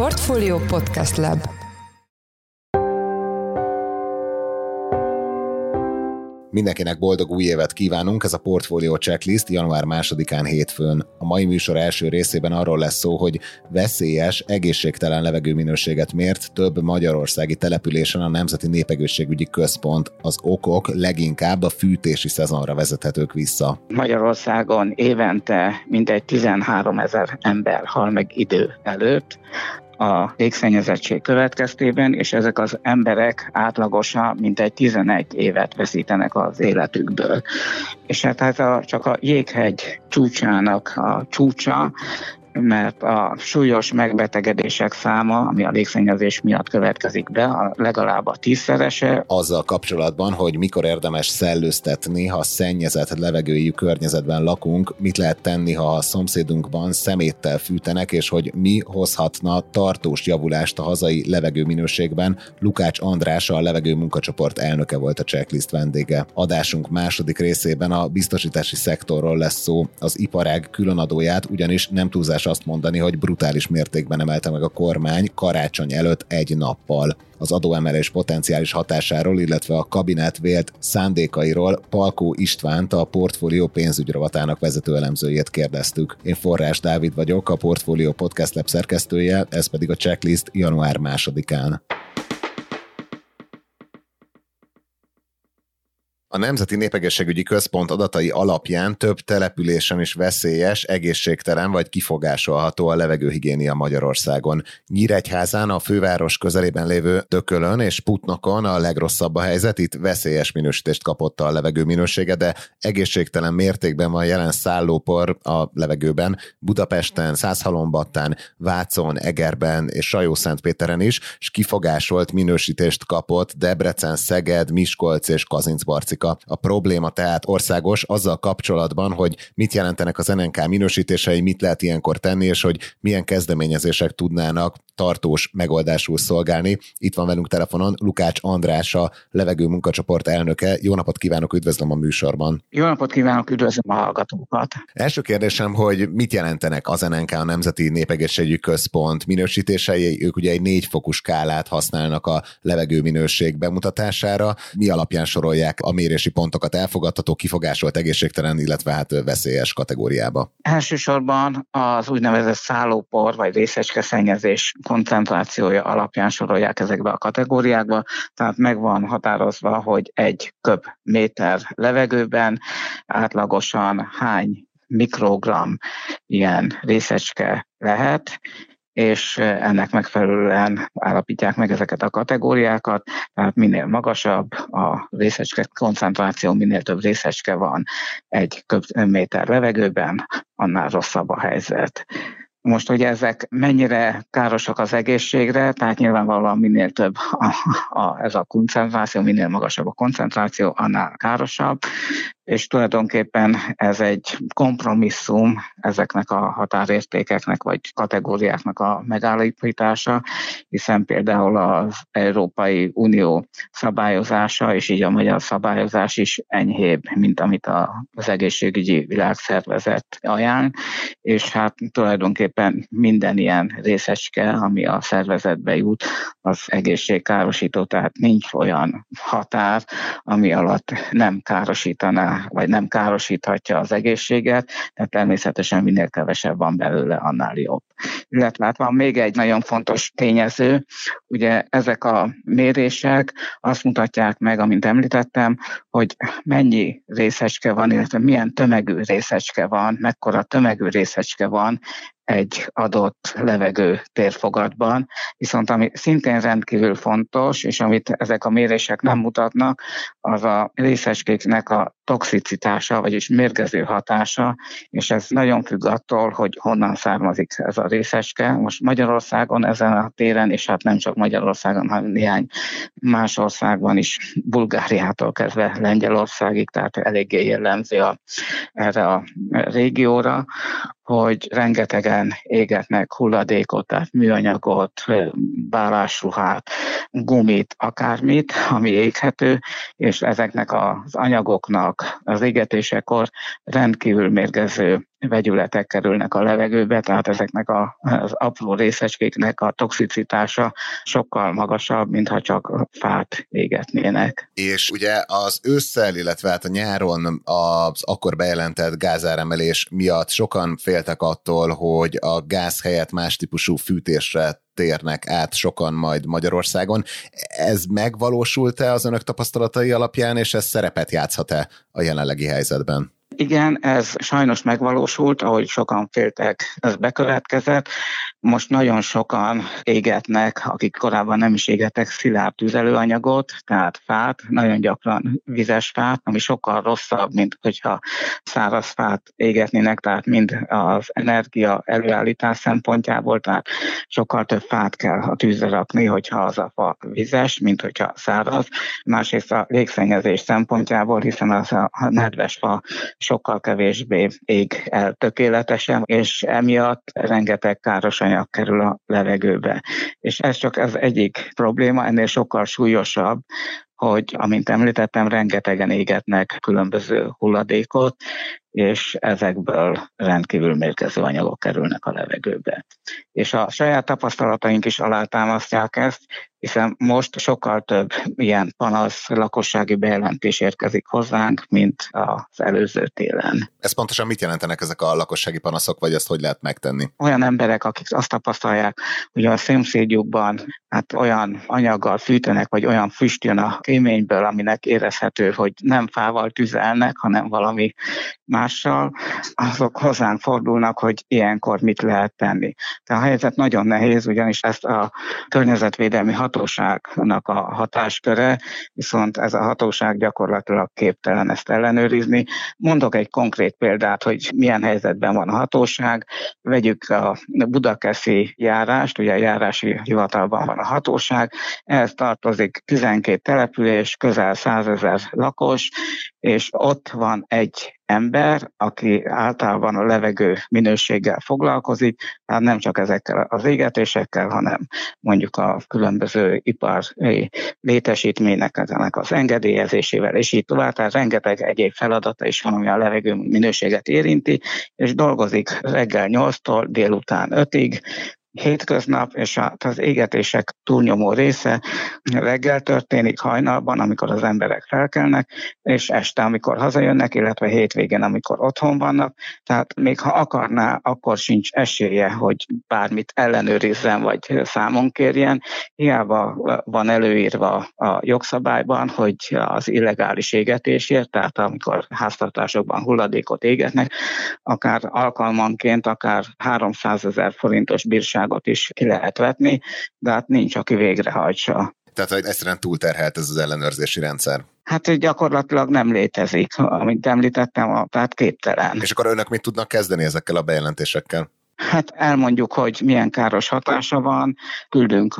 Portfolio Podcast Lab Mindenkinek boldog új évet kívánunk, ez a Portfolio Checklist január másodikán hétfőn. A mai műsor első részében arról lesz szó, hogy veszélyes, egészségtelen levegőminőséget mért több magyarországi településen a Nemzeti Népegészségügyi Központ. Az okok leginkább a fűtési szezonra vezethetők vissza. Magyarországon évente mintegy 13 ezer ember hal meg idő előtt, a légszennyezettség következtében, és ezek az emberek átlagosan mintegy 11 évet veszítenek az életükből. És hát ez a, csak a jéghegy csúcsának a csúcsa, mert a súlyos megbetegedések száma, ami a légszennyezés miatt következik be, a legalább a tízszerese. Azzal kapcsolatban, hogy mikor érdemes szellőztetni, ha szennyezett levegőjű környezetben lakunk, mit lehet tenni, ha a szomszédunkban szeméttel fűtenek, és hogy mi hozhatna tartós javulást a hazai levegőminőségben. Lukács András, a levegő munkacsoport elnöke volt a checklist vendége. Adásunk második részében a biztosítási szektorról lesz szó. Az iparág különadóját ugyanis nem túlzás szokás azt mondani, hogy brutális mértékben emelte meg a kormány karácsony előtt egy nappal. Az adóemelés potenciális hatásáról, illetve a kabinet vélt szándékairól Palkó Istvánt, a portfólió pénzügyrovatának vezető elemzőjét kérdeztük. Én Forrás Dávid vagyok, a Portfólió Podcast Lab szerkesztője, ez pedig a checklist január másodikán. A Nemzeti Népegészségügyi Központ adatai alapján több településen is veszélyes, egészségtelen vagy kifogásolható a levegőhigiénia Magyarországon. Nyíregyházán, a főváros közelében lévő Tökölön és Putnokon a legrosszabb a helyzet, itt veszélyes minősítést kapott a levegő minősége, de egészségtelen mértékben van jelen szállópor a levegőben. Budapesten, Százhalombattán, Vácon, Egerben és Sajó-Szentpéteren is, és kifogásolt minősítést kapott Debrecen, Szeged, Miskolc és Kazincbarci Afrika. A probléma tehát országos azzal kapcsolatban, hogy mit jelentenek az NNK minősítései, mit lehet ilyenkor tenni, és hogy milyen kezdeményezések tudnának tartós megoldásul szolgálni. Itt van velünk telefonon Lukács András, a levegő munkacsoport elnöke. Jó napot kívánok, üdvözlöm a műsorban. Jó napot kívánok, üdvözlöm a hallgatókat. Első kérdésem, hogy mit jelentenek az NNK, a Nemzeti Népegészségügyi Központ minősítései? Ők ugye egy négy fokú skálát használnak a levegő minőség bemutatására. Mi alapján sorolják a mérési pontokat elfogadható, kifogásolt, egészségtelen, illetve hát veszélyes kategóriába? Elsősorban az úgynevezett szállópor vagy részecske szennyezés koncentrációja alapján sorolják ezekbe a kategóriákba, tehát meg van határozva, hogy egy köb méter levegőben átlagosan hány mikrogram ilyen részecske lehet, és ennek megfelelően állapítják meg ezeket a kategóriákat, tehát minél magasabb a részecske koncentráció, minél több részecske van egy köbméter levegőben, annál rosszabb a helyzet. Most, hogy ezek mennyire károsak az egészségre, tehát nyilvánvalóan minél több a, a, ez a koncentráció, minél magasabb a koncentráció, annál károsabb, és tulajdonképpen ez egy kompromisszum ezeknek a határértékeknek vagy kategóriáknak a megállapítása, hiszen például az Európai Unió szabályozása, és így a magyar szabályozás is enyhébb, mint amit az egészségügyi világszervezet ajánl, és hát tulajdonképpen minden ilyen részecske, ami a szervezetbe jut, az egészségkárosító, tehát nincs olyan határ, ami alatt nem károsítaná vagy nem károsíthatja az egészséget, tehát természetesen minél kevesebb van belőle, annál jobb. Illetve hát van még egy nagyon fontos tényező, ugye ezek a mérések azt mutatják meg, amint említettem, hogy mennyi részecske van, illetve milyen tömegű részecske van, mekkora tömegű részecske van egy adott levegő térfogatban, viszont ami szintén rendkívül fontos, és amit ezek a mérések nem mutatnak, az a részecskéknek a toxicitása, vagyis mérgező hatása, és ez nagyon függ attól, hogy honnan származik ez a részecske. Most Magyarországon ezen a téren, és hát nem csak Magyarországon, hanem néhány más országban is, Bulgáriától kezdve Lengyelországig, tehát eléggé jellemző a, erre a régióra, hogy rengetegen égetnek hulladékot, tehát műanyagot, bálásruhát, gumit, akármit, ami éghető, és ezeknek az anyagoknak az égetésekor rendkívül mérgező vegyületek kerülnek a levegőbe, tehát ezeknek a, az apró részecskéknek a toxicitása sokkal magasabb, mintha csak fát égetnének. És ugye az ősszel, illetve hát a nyáron az akkor bejelentett gázáremelés miatt sokan féltek attól, hogy a gáz helyett más típusú fűtésre térnek át sokan majd Magyarországon. Ez megvalósult-e az önök tapasztalatai alapján, és ez szerepet játszhat-e a jelenlegi helyzetben? Igen, ez sajnos megvalósult, ahogy sokan féltek, ez bekövetkezett. Most nagyon sokan égetnek, akik korábban nem is égetek szilárd tüzelőanyagot, tehát fát, nagyon gyakran vizes fát, ami sokkal rosszabb, mint hogyha száraz fát égetnének, tehát mind az energia előállítás szempontjából, tehát sokkal több fát kell a tűzre rakni, hogyha az a fa vizes, mint hogyha száraz. Másrészt a légszennyezés szempontjából, hiszen az a nedves fa sokkal kevésbé ég el tökéletesen, és emiatt rengeteg káros anyag kerül a levegőbe. És ez csak az egyik probléma, ennél sokkal súlyosabb, hogy, amint említettem, rengetegen égetnek különböző hulladékot, és ezekből rendkívül mérgező anyagok kerülnek a levegőbe. És a saját tapasztalataink is alátámasztják ezt, hiszen most sokkal több ilyen panasz lakossági bejelentés érkezik hozzánk, mint az előző télen. Ez pontosan mit jelentenek ezek a lakossági panaszok, vagy ezt hogy lehet megtenni? Olyan emberek, akik azt tapasztalják, hogy a szomszédjukban hát olyan anyaggal fűtenek, vagy olyan füst jön a kéményből, aminek érezhető, hogy nem fával tüzelnek, hanem valami mással, azok hozzánk fordulnak, hogy ilyenkor mit lehet tenni. De a helyzet nagyon nehéz, ugyanis ezt a környezetvédelmi hatóságnak a hatásköre, viszont ez a hatóság gyakorlatilag képtelen ezt ellenőrizni. Mondok egy konkrét példát, hogy milyen helyzetben van a hatóság. Vegyük a Budakeszi járást, ugye a járási hivatalban van a hatóság, ehhez tartozik 12 település, közel 100 ezer lakos, és ott van egy ember, aki általában a levegő minőséggel foglalkozik, tehát nem csak ezekkel az égetésekkel, hanem mondjuk a különböző ipari létesítménynek ennek az engedélyezésével, és így tovább, tehát rengeteg egyéb feladata is van, ami a levegő minőséget érinti, és dolgozik reggel 8-tól délután 5-ig, hétköznap, és az égetések túlnyomó része reggel történik, hajnalban, amikor az emberek felkelnek, és este, amikor hazajönnek, illetve hétvégén, amikor otthon vannak. Tehát még ha akarná, akkor sincs esélye, hogy bármit ellenőrizzen, vagy számon kérjen. Hiába van előírva a jogszabályban, hogy az illegális égetésért, tehát amikor háztartásokban hulladékot égetnek, akár alkalmanként, akár 300 ezer forintos bírság bíróságot is ki lehet vetni, de hát nincs, aki végrehajtsa. Tehát egyszerűen túlterhelt ez az ellenőrzési rendszer. Hát gyakorlatilag nem létezik, amit említettem, tehát képtelen. És akkor önök mit tudnak kezdeni ezekkel a bejelentésekkel? Hát elmondjuk, hogy milyen káros hatása van, küldünk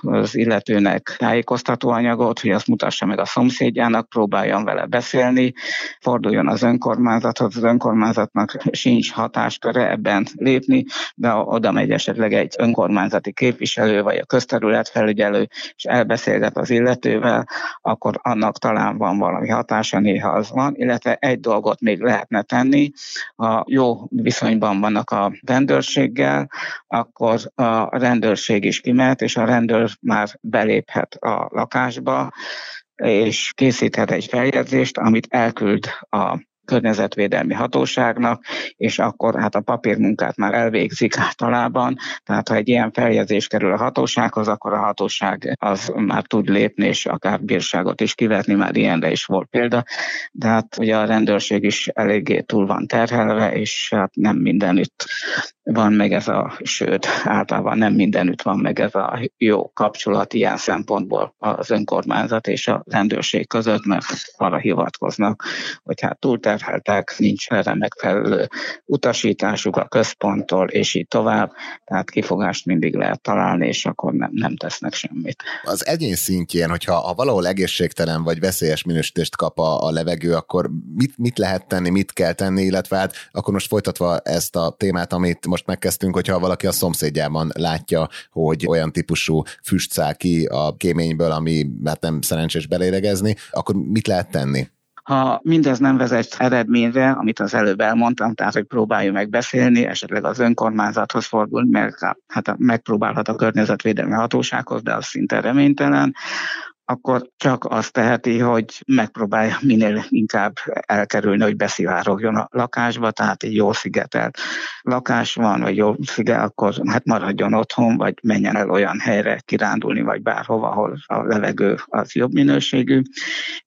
az illetőnek tájékoztatóanyagot, hogy azt mutassa meg a szomszédjának, próbáljon vele beszélni, forduljon az önkormányzathoz, az önkormányzatnak sincs hatásköre ebben lépni, de oda megy esetleg egy önkormányzati képviselő, vagy a közterületfelügyelő, és elbeszélget az illetővel, akkor annak talán van valami hatása, néha az van, illetve egy dolgot még lehetne tenni, ha jó viszonyban vannak a rendőr rendőrséggel, akkor a rendőrség is kimehet, és a rendőr már beléphet a lakásba, és készíthet egy feljegyzést, amit elküld a környezetvédelmi hatóságnak, és akkor hát a papírmunkát már elvégzik általában, tehát ha egy ilyen feljegyzés kerül a hatósághoz, akkor a hatóság az már tud lépni, és akár bírságot is kivetni, már ilyenre is volt példa, de hát ugye a rendőrség is eléggé túl van terhelve, és hát nem mindenütt van meg ez a, sőt, általában nem mindenütt van meg ez a jó kapcsolat ilyen szempontból az önkormányzat és a rendőrség között, mert arra hivatkoznak, hogy hát túlterheltek, nincs erre megfelelő utasításuk a központtól, és így tovább, tehát kifogást mindig lehet találni, és akkor nem, nem tesznek semmit. Az egyén szintjén, hogyha ha valahol egészségtelen vagy veszélyes minősítést kap a, a levegő, akkor mit, mit lehet tenni, mit kell tenni, illetve hát akkor most folytatva ezt a témát, amit most most megkezdtünk, hogyha valaki a szomszédjában látja, hogy olyan típusú füst száll ki a kéményből, ami hát nem szerencsés beléregezni, akkor mit lehet tenni? Ha mindez nem vezet eredményre, amit az előbb elmondtam, tehát hogy próbáljuk meg beszélni, esetleg az önkormányzathoz fordulni, mert hát megpróbálhat a környezetvédelmi hatósághoz, de az szinte reménytelen, akkor csak azt teheti, hogy megpróbálja minél inkább elkerülni, hogy beszivárogjon a lakásba, tehát egy jól szigetelt lakás van, vagy jó sziget, akkor hát maradjon otthon, vagy menjen el olyan helyre kirándulni, vagy bárhova, ahol a levegő az jobb minőségű,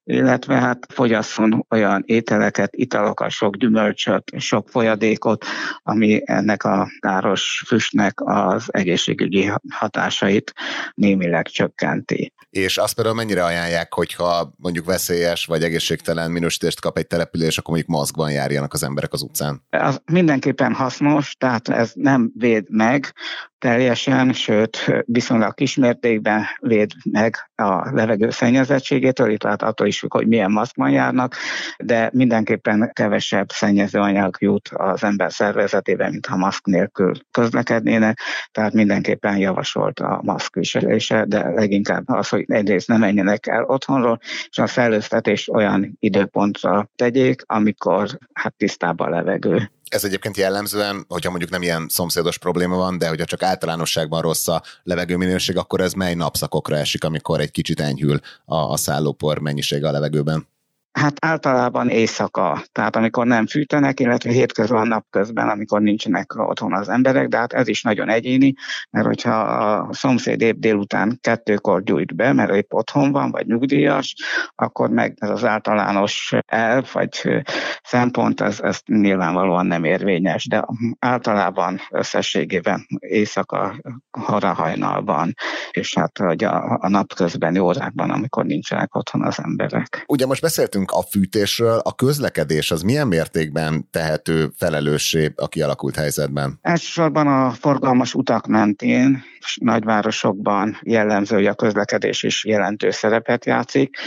illetve hát fogyasszon olyan ételeket, italokat, sok gyümölcsöt, sok folyadékot, ami ennek a káros füstnek az egészségügyi hatásait némileg csökkenti. És azt például mennyire ajánlják, hogyha mondjuk veszélyes vagy egészségtelen minősítést kap egy település, akkor mondjuk maszkban járjanak az emberek az utcán? Az mindenképpen hasznos, tehát ez nem véd meg teljesen, sőt viszonylag kismértékben véd meg a levegő szennyezettségétől, itt lehet attól is hogy milyen maszkban járnak, de mindenképpen kevesebb szennyezőanyag jut az ember szervezetében, mint ha maszk nélkül közlekednének, tehát mindenképpen javasolt a maszk viselése, de leginkább az, hogy egyrészt nem menjenek el otthonról, és a felőztetés olyan időpontra tegyék, amikor hát tisztában a levegő. Ez egyébként jellemzően, hogyha mondjuk nem ilyen szomszédos probléma van, de hogyha csak általánosságban rossz a levegőminőség, akkor ez mely napszakokra esik, amikor egy kicsit enyhül a, a szállópor mennyisége a levegőben? Hát általában éjszaka, tehát amikor nem fűtenek, illetve hétközben, napközben, amikor nincsenek otthon az emberek, de hát ez is nagyon egyéni, mert hogyha a szomszéd épp délután kettőkor gyújt be, mert épp otthon van, vagy nyugdíjas, akkor meg ez az általános elv, vagy szempont, ez, ez nyilvánvalóan nem érvényes, de általában összességében éjszaka, harahajnalban, és hát hogy a, a napközbeni órákban, amikor nincsenek otthon az emberek. Ugye most beszéltünk beszéltünk a fűtésről, a közlekedés az milyen mértékben tehető felelőssé a kialakult helyzetben? Elsősorban a forgalmas utak mentén, nagyvárosokban jellemző, a közlekedés is jelentős szerepet játszik,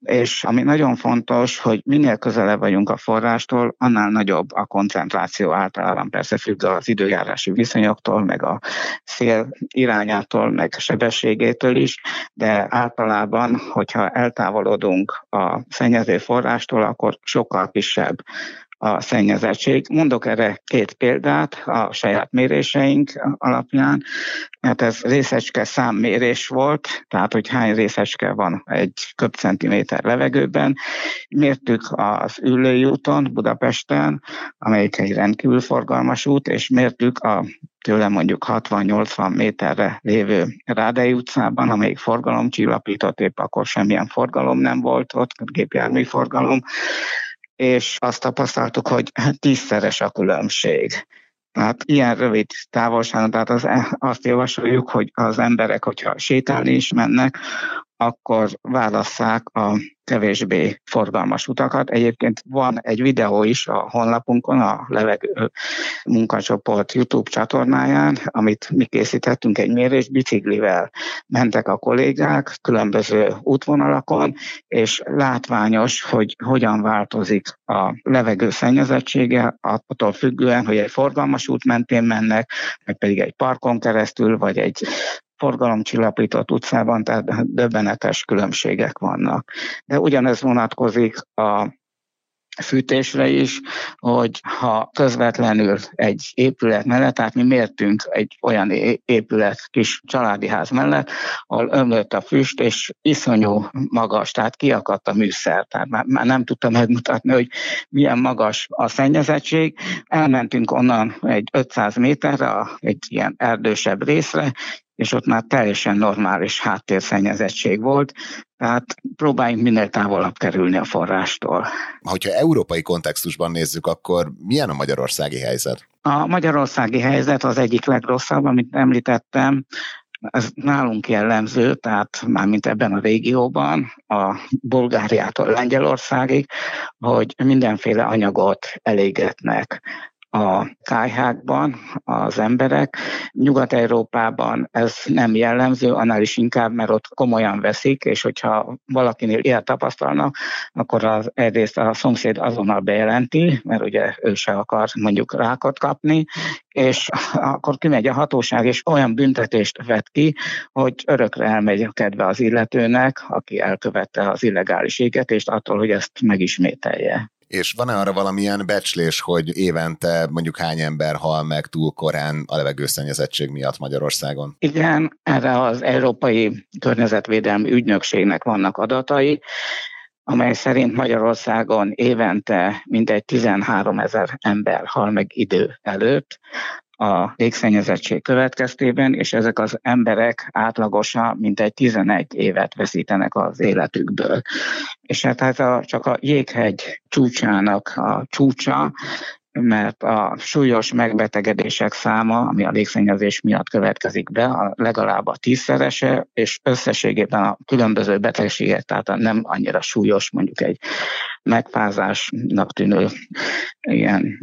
és ami nagyon fontos, hogy minél közelebb vagyunk a forrástól, annál nagyobb a koncentráció általában persze függ az időjárási viszonyoktól, meg a szél irányától, meg sebességétől is, de általában, hogyha eltávolodunk a szennyező forrástól, akkor sokkal kisebb a szennyezettség. Mondok erre két példát a saját méréseink alapján, mert ez részecske számmérés volt, tehát hogy hány részecske van egy köbcentiméter levegőben. Mértük az Ülői úton Budapesten, amelyik egy rendkívül forgalmas út, és mértük a tőle mondjuk 60-80 méterre lévő Rádei utcában, amelyik forgalom csillapított, épp akkor semmilyen forgalom nem volt ott, gépjármű forgalom, és azt tapasztaltuk, hogy tízszeres a különbség. Tehát ilyen rövid távolságon, tehát az, azt javasoljuk, hogy az emberek, hogyha sétálni is mennek, akkor válasszák a kevésbé forgalmas utakat. Egyébként van egy videó is a honlapunkon, a Levegő munkacsoport YouTube csatornáján, amit mi készítettünk egy mérés, biciklivel mentek a kollégák különböző útvonalakon, és látványos, hogy hogyan változik a levegő szennyezettsége, attól függően, hogy egy forgalmas út mentén mennek, vagy pedig egy parkon keresztül, vagy egy forgalomcsillapított utcában, tehát döbbenetes különbségek vannak. De ugyanez vonatkozik a fűtésre is, hogy ha közvetlenül egy épület mellett, tehát mi mértünk egy olyan épület kis családi ház mellett, ahol ömlött a füst, és iszonyú magas, tehát kiakadt a műszer, tehát már, már nem tudtam megmutatni, hogy milyen magas a szennyezettség. Elmentünk onnan egy 500 méterre, egy ilyen erdősebb részre, és ott már teljesen normális háttérszennyezettség volt, tehát próbáljunk minél távolabb kerülni a forrástól. Ha európai kontextusban nézzük, akkor milyen a magyarországi helyzet? A magyarországi helyzet az egyik legrosszabb, amit említettem, ez nálunk jellemző, tehát mármint ebben a régióban, a Bulgáriától Lengyelországig, hogy mindenféle anyagot elégetnek a kájhákban az emberek. Nyugat-Európában ez nem jellemző, annál is inkább, mert ott komolyan veszik, és hogyha valakinél ilyet tapasztalnak, akkor az egyrészt a szomszéd azonnal bejelenti, mert ugye ő se akar mondjuk rákot kapni, és akkor kimegy a hatóság, és olyan büntetést vet ki, hogy örökre elmegy a kedve az illetőnek, aki elkövette az illegális égetést, attól, hogy ezt megismételje. És van-e arra valamilyen becslés, hogy évente mondjuk hány ember hal meg túl korán a levegőszennyezettség miatt Magyarországon? Igen, erre az Európai Környezetvédelmi Ügynökségnek vannak adatai, amely szerint Magyarországon évente mintegy 13 ezer ember hal meg idő előtt, a légszennyezettség következtében, és ezek az emberek átlagosan mintegy 11 évet veszítenek az életükből. És hát ez a, csak a jéghegy csúcsának a csúcsa, mert a súlyos megbetegedések száma, ami a légszennyezés miatt következik be, a legalább a tízszerese, és összességében a különböző betegségek, tehát a nem annyira súlyos, mondjuk egy megfázásnak tűnő ilyen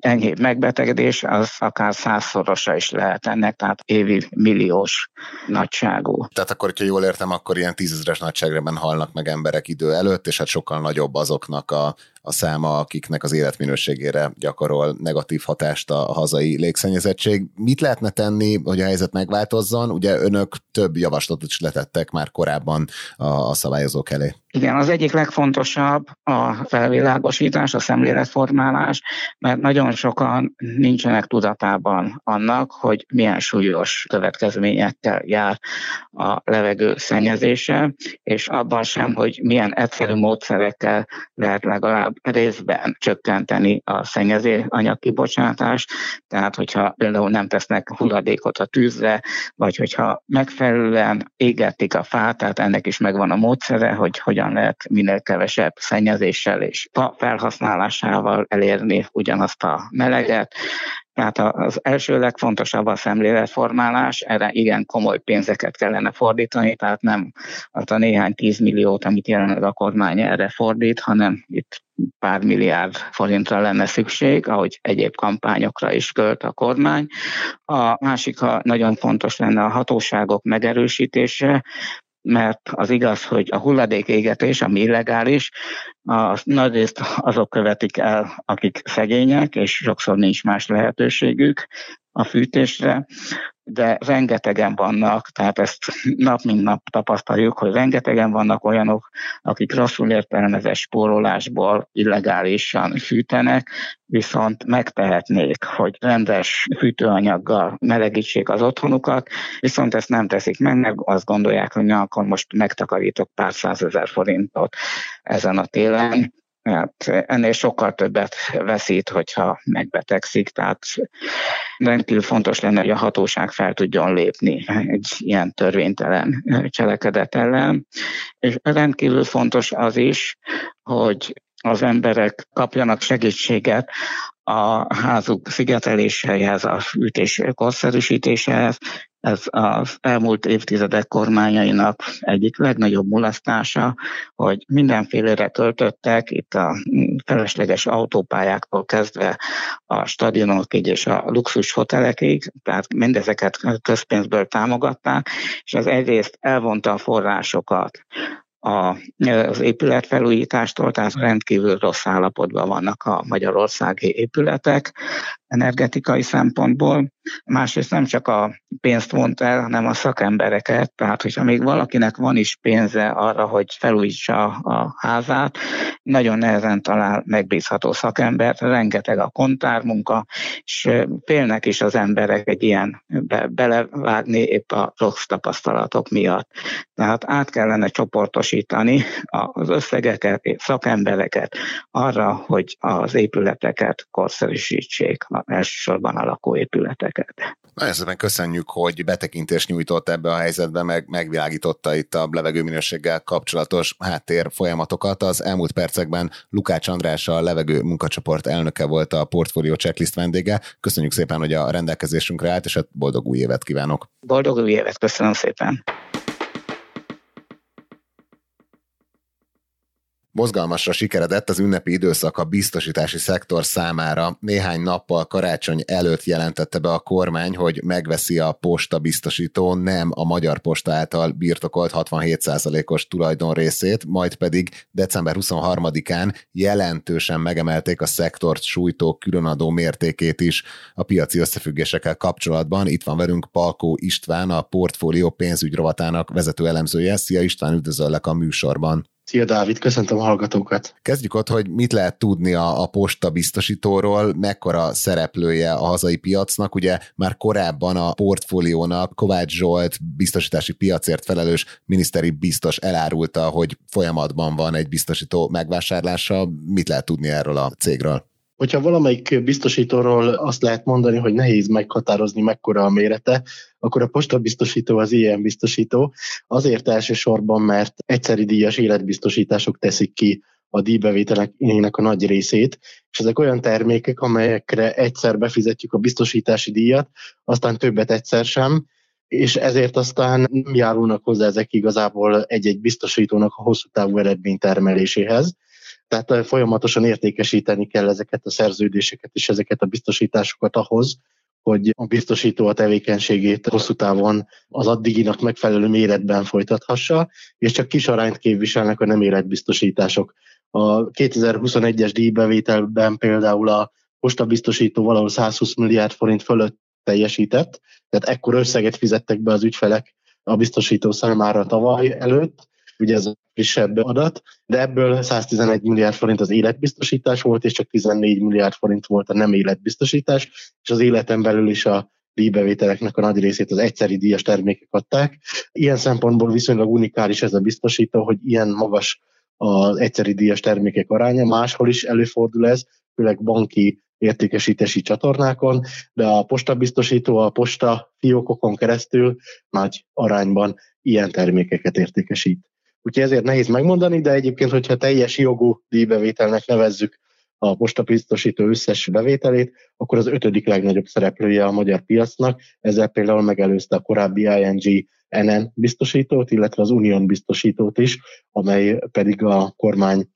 enyhébb megbetegedés, az akár százszorosa is lehet ennek, tehát évi milliós nagyságú. Tehát akkor, hogyha jól értem, akkor ilyen tízezeres nagyságrában halnak meg emberek idő előtt, és hát sokkal nagyobb azoknak a, a száma, akiknek az életminőségére gyakorol negatív hatást a hazai légszennyezettség. Mit lehetne tenni, hogy a helyzet megváltozzon? Ugye önök több javaslatot is letettek már korábban a, a szabályozók elé. Igen, az egyik legfontosabb a felvilágosítás, a szemléletformálás, mert nagyon sokan nincsenek tudatában annak, hogy milyen súlyos következményekkel jár a levegő szennyezése, és abban sem, hogy milyen egyszerű módszerekkel lehet legalább részben csökkenteni a szennyező anyagkibocsátást, tehát hogyha például nem tesznek hulladékot a tűzre, vagy hogyha megfelelően égetik a fát, tehát ennek is megvan a módszere, hogy hogyan hogyan lehet minél kevesebb szennyezéssel és fa felhasználásával elérni ugyanazt a meleget. Tehát az első legfontosabb a szemléletformálás, erre igen komoly pénzeket kellene fordítani, tehát nem az a néhány tízmilliót, amit jelenleg a kormány erre fordít, hanem itt pár milliárd forintra lenne szükség, ahogy egyéb kampányokra is költ a kormány. A másik, ha nagyon fontos lenne a hatóságok megerősítése, mert az igaz, hogy a hulladékégetés, ami illegális, a nagyrészt azok követik el, akik szegények, és sokszor nincs más lehetőségük a fűtésre, de rengetegen vannak, tehát ezt nap mint nap tapasztaljuk, hogy rengetegen vannak olyanok, akik rosszul értelmezett spórolásból illegálisan fűtenek, viszont megtehetnék, hogy rendes fűtőanyaggal melegítsék az otthonukat, viszont ezt nem teszik meg, meg azt gondolják, hogy na, akkor most megtakarítok pár százezer forintot ezen a télen, Hát ennél sokkal többet veszít, hogyha megbetegszik, tehát rendkívül fontos lenne, hogy a hatóság fel tudjon lépni egy ilyen törvénytelen cselekedet ellen, és rendkívül fontos az is, hogy az emberek kapjanak segítséget a házuk szigeteléséhez, a fűtés korszerűsítéséhez. Ez az elmúlt évtizedek kormányainak egyik legnagyobb mulasztása, hogy mindenfélére töltöttek, itt a felesleges autópályáktól kezdve a stadionokig és a luxus hotelekig, tehát mindezeket közpénzből támogatták, és ez egyrészt elvonta a forrásokat a, az épületfelújítástól, tehát rendkívül rossz állapotban vannak a magyarországi épületek energetikai szempontból. Másrészt nem csak a pénzt vont el, hanem a szakembereket, tehát hogyha még valakinek van is pénze arra, hogy felújítsa a házát, nagyon nehezen talál megbízható szakembert, rengeteg a kontármunka, és félnek is az emberek egy ilyen be, belevágni épp a rossz tapasztalatok miatt. Tehát át kellene csoportosítani az összegeket, szakembereket arra, hogy az épületeket korszerűsítsék, elsősorban a lakóépületeket. Nagyon szépen köszönjük, hogy betekintést nyújtott ebbe a helyzetbe, meg megvilágította itt a levegőminőséggel kapcsolatos háttér folyamatokat. Az elmúlt percekben Lukács András a levegő munkacsoport elnöke volt a Portfolio Checklist vendége. Köszönjük szépen, hogy a rendelkezésünkre állt, és hát boldog új évet kívánok! Boldog új évet, köszönöm szépen! Mozgalmasra sikeredett az ünnepi időszak a biztosítási szektor számára. Néhány nappal karácsony előtt jelentette be a kormány, hogy megveszi a posta biztosító nem a Magyar Posta által birtokolt 67%-os tulajdon részét, majd pedig december 23-án jelentősen megemelték a szektort sújtó különadó mértékét is. A piaci összefüggésekkel kapcsolatban itt van velünk Palkó István, a portfólió pénzügyrovatának vezető elemzője. Szia István, üdvözöllek a műsorban. Szia Dávid, köszöntöm a hallgatókat. Kezdjük ott, hogy mit lehet tudni a, a posta biztosítóról, mekkora szereplője a hazai piacnak. Ugye már korábban a portfóliónak Kovács Zsolt biztosítási piacért felelős miniszteri biztos elárulta, hogy folyamatban van egy biztosító megvásárlása. Mit lehet tudni erről a cégről? Hogyha valamelyik biztosítóról azt lehet mondani, hogy nehéz meghatározni, mekkora a mérete, akkor a postabiztosító az ilyen biztosító. Azért elsősorban, mert egyszeri díjas életbiztosítások teszik ki a díjbevételeknek a nagy részét, és ezek olyan termékek, amelyekre egyszer befizetjük a biztosítási díjat, aztán többet egyszer sem, és ezért aztán nem járulnak hozzá ezek igazából egy-egy biztosítónak a hosszú távú eredménytermeléséhez. Tehát folyamatosan értékesíteni kell ezeket a szerződéseket és ezeket a biztosításokat ahhoz, hogy a biztosító a tevékenységét hosszú távon az addiginak megfelelő méretben folytathassa, és csak kis arányt képviselnek a nem életbiztosítások. A 2021-es díjbevételben például a postabiztosító valahol 120 milliárd forint fölött teljesített, tehát ekkor összeget fizettek be az ügyfelek a biztosító számára tavaly előtt, ugye ez a frissebb adat, de ebből 111 milliárd forint az életbiztosítás volt, és csak 14 milliárd forint volt a nem életbiztosítás, és az életen belül is a díjbevételeknek a nagy részét az egyszeri díjas termékek adták. Ilyen szempontból viszonylag unikális ez a biztosító, hogy ilyen magas az egyszeri díjas termékek aránya, máshol is előfordul ez, főleg banki értékesítési csatornákon, de a postabiztosító a posta fiókokon keresztül nagy arányban ilyen termékeket értékesít. Úgyhogy ezért nehéz megmondani, de egyébként, hogyha teljes jogú díjbevételnek nevezzük a postapiztosító összes bevételét, akkor az ötödik legnagyobb szereplője a magyar piacnak. Ezzel például megelőzte a korábbi ING NN biztosítót, illetve az Union biztosítót is, amely pedig a kormány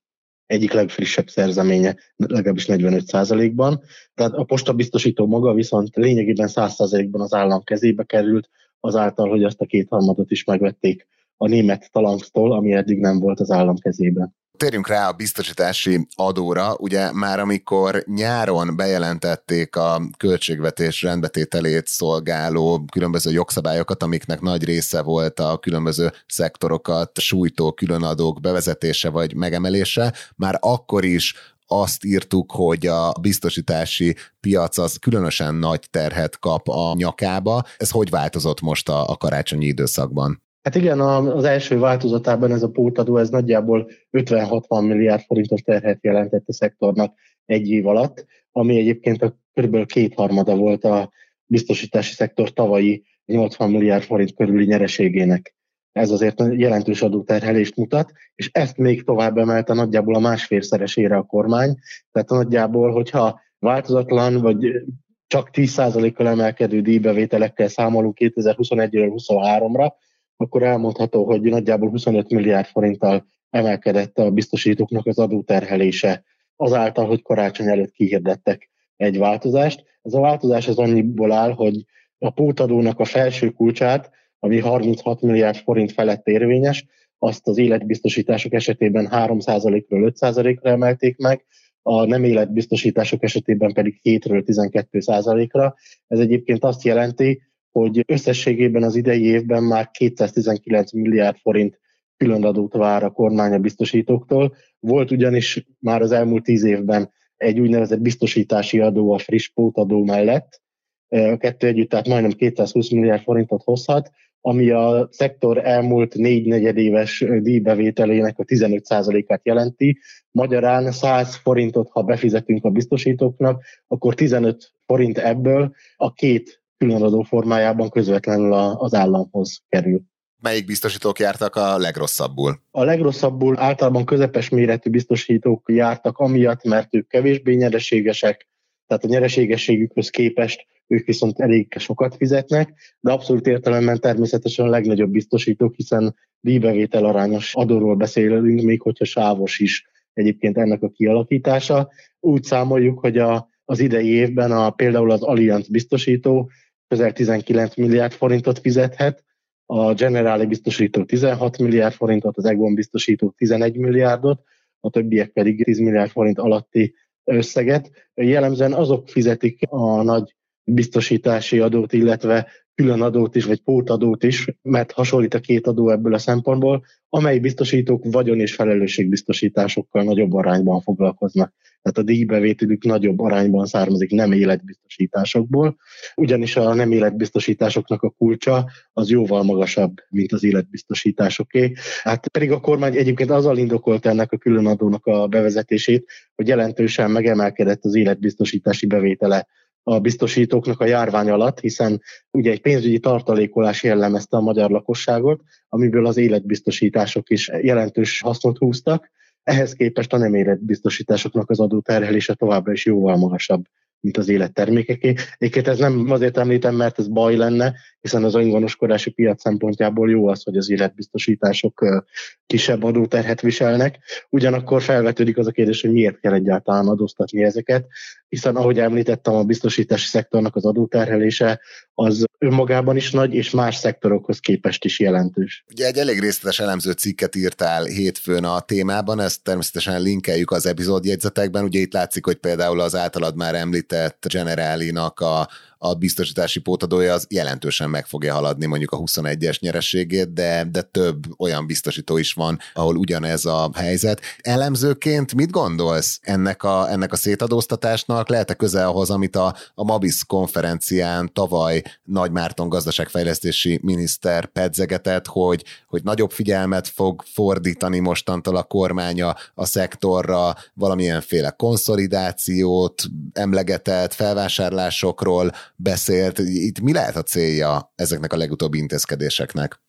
egyik legfrissebb szerzeménye, legalábbis 45%-ban. Tehát a postabiztosító maga viszont lényegében 100%-ban az állam kezébe került, azáltal, hogy azt a kétharmadot is megvették a német talangstól, ami eddig nem volt az állam kezében. Térjünk rá a biztosítási adóra. Ugye már amikor nyáron bejelentették a költségvetés rendbetételét szolgáló különböző jogszabályokat, amiknek nagy része volt a különböző szektorokat sújtó különadók bevezetése vagy megemelése, már akkor is azt írtuk, hogy a biztosítási piac az különösen nagy terhet kap a nyakába. Ez hogy változott most a, a karácsonyi időszakban? Hát igen, az első változatában ez a pótadó, ez nagyjából 50-60 milliárd forintos terhet jelentett a szektornak egy év alatt, ami egyébként a kb. kétharmada volt a biztosítási szektor tavalyi 80 milliárd forint körüli nyereségének. Ez azért jelentős adóterhelést mutat, és ezt még tovább emelte nagyjából a másfélszeresére a kormány. Tehát nagyjából, hogyha változatlan, vagy csak 10%-kal emelkedő díjbevételekkel számolunk 2021-ről 23-ra, akkor elmondható, hogy nagyjából 25 milliárd forinttal emelkedett a biztosítóknak az adóterhelése azáltal, hogy karácsony előtt kihirdettek egy változást. Ez a változás az annyiból áll, hogy a pótadónak a felső kulcsát, ami 36 milliárd forint felett érvényes, azt az életbiztosítások esetében 3%-ról 5%-ra emelték meg, a nem életbiztosítások esetében pedig 7-ről 12%-ra. Ez egyébként azt jelenti, hogy összességében az idei évben már 219 milliárd forint különadót vár a kormány a biztosítóktól. Volt ugyanis már az elmúlt tíz évben egy úgynevezett biztosítási adó a friss pótadó mellett. A kettő együtt tehát majdnem 220 milliárd forintot hozhat, ami a szektor elmúlt négy negyedéves díjbevételének a 15%-át jelenti. Magyarán 100 forintot, ha befizetünk a biztosítóknak, akkor 15 forint ebből a két különadó formájában közvetlenül az államhoz kerül. Melyik biztosítók jártak a legrosszabbul? A legrosszabbul általában közepes méretű biztosítók jártak amiatt, mert ők kevésbé nyereségesek, tehát a nyereségességükhöz képest ők viszont elég sokat fizetnek, de abszolút értelemben természetesen a legnagyobb biztosítók, hiszen díjbevétel arányos adóról beszélünk, még hogyha sávos is egyébként ennek a kialakítása. Úgy számoljuk, hogy a, az idei évben a, például az Allianz biztosító közel 19 milliárd forintot fizethet, a Generali biztosító 16 milliárd forintot, az Egon biztosító 11 milliárdot, a többiek pedig 10 milliárd forint alatti összeget. Jellemzően azok fizetik a nagy biztosítási adót, illetve külön adót is, vagy pótadót is, mert hasonlít a két adó ebből a szempontból, amely biztosítók vagyon és felelősségbiztosításokkal nagyobb arányban foglalkoznak. Tehát a díjbevételük nagyobb arányban származik nem életbiztosításokból, ugyanis a nem életbiztosításoknak a kulcsa az jóval magasabb, mint az életbiztosításoké. Hát pedig a kormány egyébként azzal indokolt ennek a külön adónak a bevezetését, hogy jelentősen megemelkedett az életbiztosítási bevétele a biztosítóknak a járvány alatt, hiszen ugye egy pénzügyi tartalékolás jellemezte a magyar lakosságot, amiből az életbiztosítások is jelentős hasznot húztak. Ehhez képest a nem életbiztosításoknak az adóterhelése továbbra is jóval magasabb mint az élettermékeké. Egyébként ez nem azért említem, mert ez baj lenne, hiszen az öngonoskodási piac szempontjából jó az, hogy az életbiztosítások kisebb adóterhet viselnek. Ugyanakkor felvetődik az a kérdés, hogy miért kell egyáltalán adóztatni ezeket, hiszen ahogy említettem, a biztosítási szektornak az adóterhelése az önmagában is nagy, és más szektorokhoz képest is jelentős. Ugye egy elég részletes elemző cikket írtál hétfőn a témában, ezt természetesen linkeljük az epizódjegyzetekben. Ugye itt látszik, hogy például az általad már említett Generálinak a a biztosítási pótadója az jelentősen meg fogja haladni mondjuk a 21-es nyerességét, de, de több olyan biztosító is van, ahol ugyanez a helyzet. Elemzőként mit gondolsz ennek a, ennek a szétadóztatásnak? Lehet-e közel ahhoz, amit a, a Mabis konferencián tavaly Nagy Márton gazdaságfejlesztési miniszter pedzegetett, hogy, hogy nagyobb figyelmet fog fordítani mostantól a kormánya a szektorra, valamilyenféle konszolidációt emlegetett, felvásárlásokról, beszélt. Itt mi lehet a célja ezeknek a legutóbbi intézkedéseknek?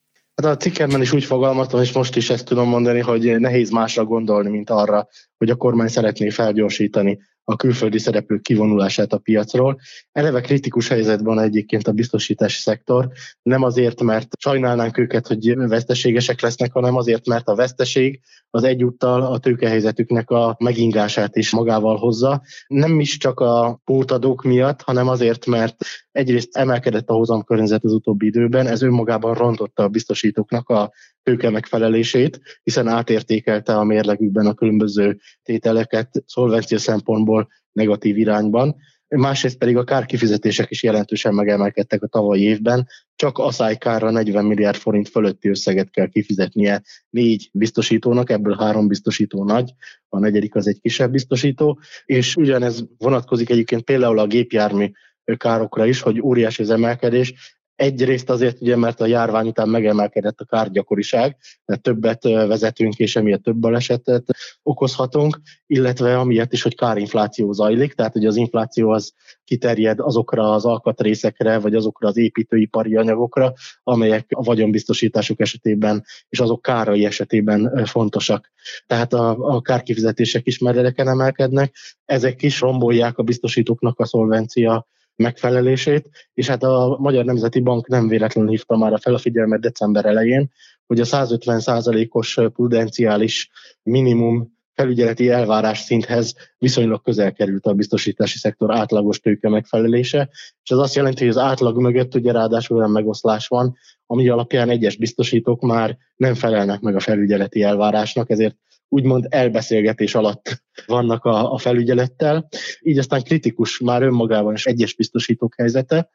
Hát a cikkemben is úgy fogalmaztam, és most is ezt tudom mondani, hogy nehéz másra gondolni, mint arra, hogy a kormány szeretné felgyorsítani a külföldi szereplők kivonulását a piacról. Eleve kritikus helyzetben egyébként a biztosítási szektor, nem azért, mert sajnálnánk őket, hogy veszteségesek lesznek, hanem azért, mert a veszteség az egyúttal a tőkehelyzetüknek a megingását is magával hozza. Nem is csak a pótadók miatt, hanem azért, mert egyrészt emelkedett a hozamkörnyezet az utóbbi időben, ez önmagában rontotta a biztosítóknak a tőke megfelelését, hiszen átértékelte a mérlegükben a különböző tételeket szolvencia szempontból negatív irányban. Másrészt pedig a kárkifizetések is jelentősen megemelkedtek a tavalyi évben. Csak aszálykárra 40 milliárd forint fölötti összeget kell kifizetnie négy biztosítónak, ebből három biztosító nagy, a negyedik az egy kisebb biztosító, és ugyanez vonatkozik egyébként például a gépjármű károkra is, hogy óriási az emelkedés, Egyrészt azért, ugye, mert a járvány után megemelkedett a kárgyakoriság, mert többet vezetünk, és emiatt több balesetet okozhatunk, illetve amiatt is, hogy kárinfláció zajlik, tehát hogy az infláció az kiterjed azokra az alkatrészekre, vagy azokra az építőipari anyagokra, amelyek a vagyonbiztosítások esetében és azok kárai esetében fontosak. Tehát a, a kárkifizetések is meredeken emelkednek, ezek is rombolják a biztosítóknak a szolvencia megfelelését, és hát a Magyar Nemzeti Bank nem véletlenül hívta már fel a figyelmet december elején, hogy a 150% os prudenciális minimum felügyeleti elvárás szinthez viszonylag közel került a biztosítási szektor átlagos tőke megfelelése, és ez azt jelenti, hogy az átlag mögött ugye ráadásul olyan megoszlás van, ami alapján egyes biztosítók már nem felelnek meg a felügyeleti elvárásnak, ezért úgymond elbeszélgetés alatt vannak a, a felügyelettel. Így aztán kritikus már önmagában is egyes biztosítók helyzete.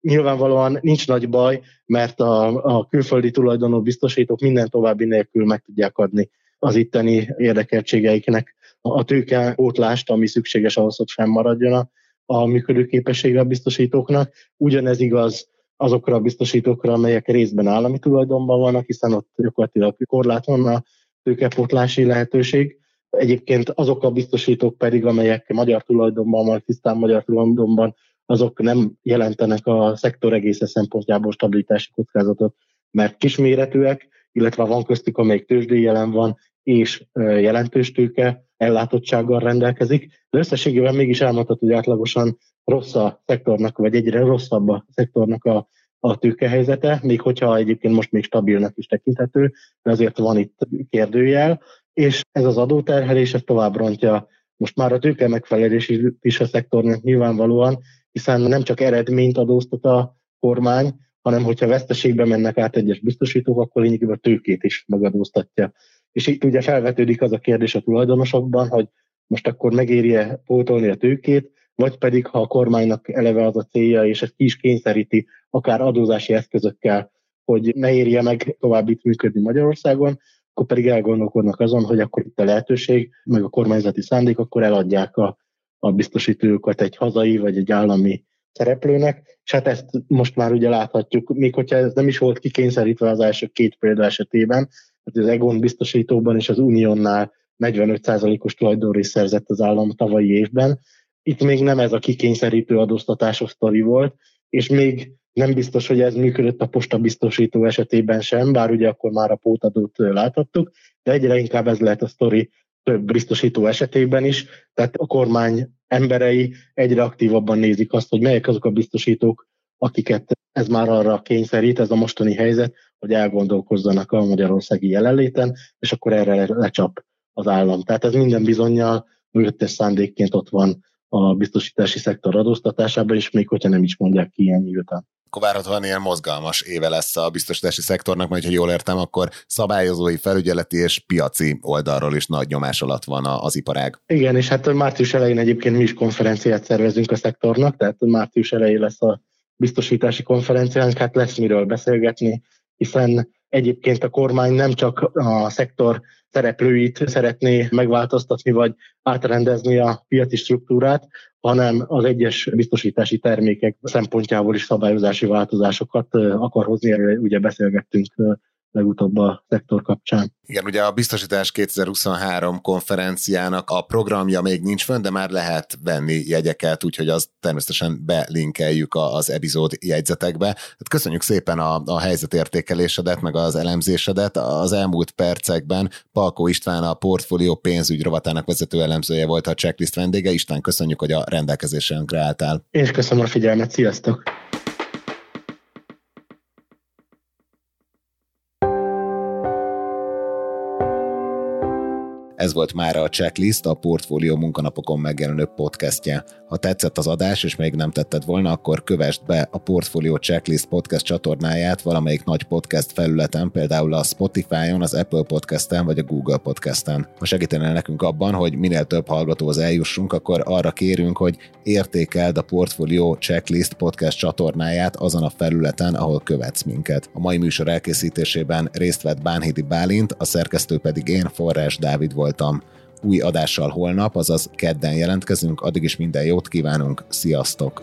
Nyilvánvalóan nincs nagy baj, mert a, a külföldi tulajdonú biztosítók minden további nélkül meg tudják adni az itteni érdekeltségeiknek a tőkeótlást, ami szükséges ahhoz, hogy fennmaradjon a, a működőképessége a biztosítóknak. Ugyanez igaz azokra a biztosítókra, amelyek részben állami tulajdonban vannak, hiszen ott gyakorlatilag korlát van a tőkepotlási lehetőség. Egyébként azok a biztosítók pedig, amelyek magyar tulajdonban van, tisztán magyar tulajdonban, azok nem jelentenek a szektor egésze szempontjából stabilitási kockázatot, mert kisméretűek, illetve van köztük, amelyik tőzsdei jelen van, és jelentős tőke ellátottsággal rendelkezik, de összességében mégis elmondható, hogy átlagosan rossz a szektornak, vagy egyre rosszabb a szektornak a, a tőkehelyzete, még hogyha egyébként most még stabilnak is tekinthető, de azért van itt kérdőjel, és ez az adóterhelés ez tovább rontja most már a tőke megfelelés is a szektornak nyilvánvalóan, hiszen nem csak eredményt adóztat a kormány, hanem hogyha veszteségbe mennek át egyes biztosítók, akkor lényegében a tőkét is megadóztatja. És itt ugye felvetődik az a kérdés a tulajdonosokban, hogy most akkor megérje pótolni a tőkét, vagy pedig ha a kormánynak eleve az a célja, és ezt ki is kényszeríti, akár adózási eszközökkel, hogy ne érje meg tovább itt működni Magyarországon, akkor pedig elgondolkodnak azon, hogy akkor itt a lehetőség, meg a kormányzati szándék, akkor eladják a, a biztosítókat egy hazai vagy egy állami szereplőnek, és hát ezt most már ugye láthatjuk, még hogyha ez nem is volt kikényszerítve az első két példa esetében, az Egon biztosítóban és az Uniónál 45%-os tulajdonrészt szerzett az állam tavalyi évben. Itt még nem ez a kikényszerítő adóztatásos sztori volt, és még nem biztos, hogy ez működött a posta biztosító esetében sem, bár ugye akkor már a pótadót láthattuk, de egyre inkább ez lehet a sztori több biztosító esetében is, tehát a kormány emberei egyre aktívabban nézik azt, hogy melyek azok a biztosítók, akiket ez már arra kényszerít, ez a mostani helyzet, hogy elgondolkozzanak a magyarországi jelenléten, és akkor erre lecsap az állam. Tehát ez minden bizonyal mögöttes szándékként ott van a biztosítási szektor adóztatásában, és még hogyha nem is mondják ki ilyen nyíltan akkor várhatóan ilyen mozgalmas éve lesz a biztosítási szektornak, mert ha jól értem, akkor szabályozói, felügyeleti és piaci oldalról is nagy nyomás alatt van az iparág. Igen, és hát március elején egyébként mi is konferenciát szervezünk a szektornak, tehát március elején lesz a biztosítási konferenciánk, hát lesz miről beszélgetni, hiszen egyébként a kormány nem csak a szektor szereplőit szeretné megváltoztatni, vagy átrendezni a piaci struktúrát, hanem az egyes biztosítási termékek szempontjából is szabályozási változásokat akar hozni. Erről ugye beszélgettünk legutóbb a szektor kapcsán. Igen, ugye a Biztosítás 2023 konferenciának a programja még nincs fönn, de már lehet venni jegyeket, úgyhogy az természetesen belinkeljük az epizód jegyzetekbe. Hát köszönjük szépen a, a helyzetértékelésedet, meg az elemzésedet. Az elmúlt percekben Palkó István a portfólió pénzügy rovatának vezető elemzője volt a checklist vendége. István, köszönjük, hogy a rendelkezésünkre álltál. Én is köszönöm a figyelmet, sziasztok! Ez volt már a Checklist, a Portfólió munkanapokon megjelenő podcastje. Ha tetszett az adás, és még nem tetted volna, akkor kövessd be a Portfólió Checklist podcast csatornáját valamelyik nagy podcast felületen, például a Spotify-on, az Apple Podcast-en vagy a Google Podcast-en. Ha segítenél nekünk abban, hogy minél több hallgatóhoz eljussunk, akkor arra kérünk, hogy értékeld a Portfólió Checklist podcast csatornáját azon a felületen, ahol követsz minket. A mai műsor elkészítésében részt vett Bánhidi Bálint, a szerkesztő pedig én, Forrás Dávid volt voltam. Új adással holnap, azaz kedden jelentkezünk, addig is minden jót kívánunk, sziasztok!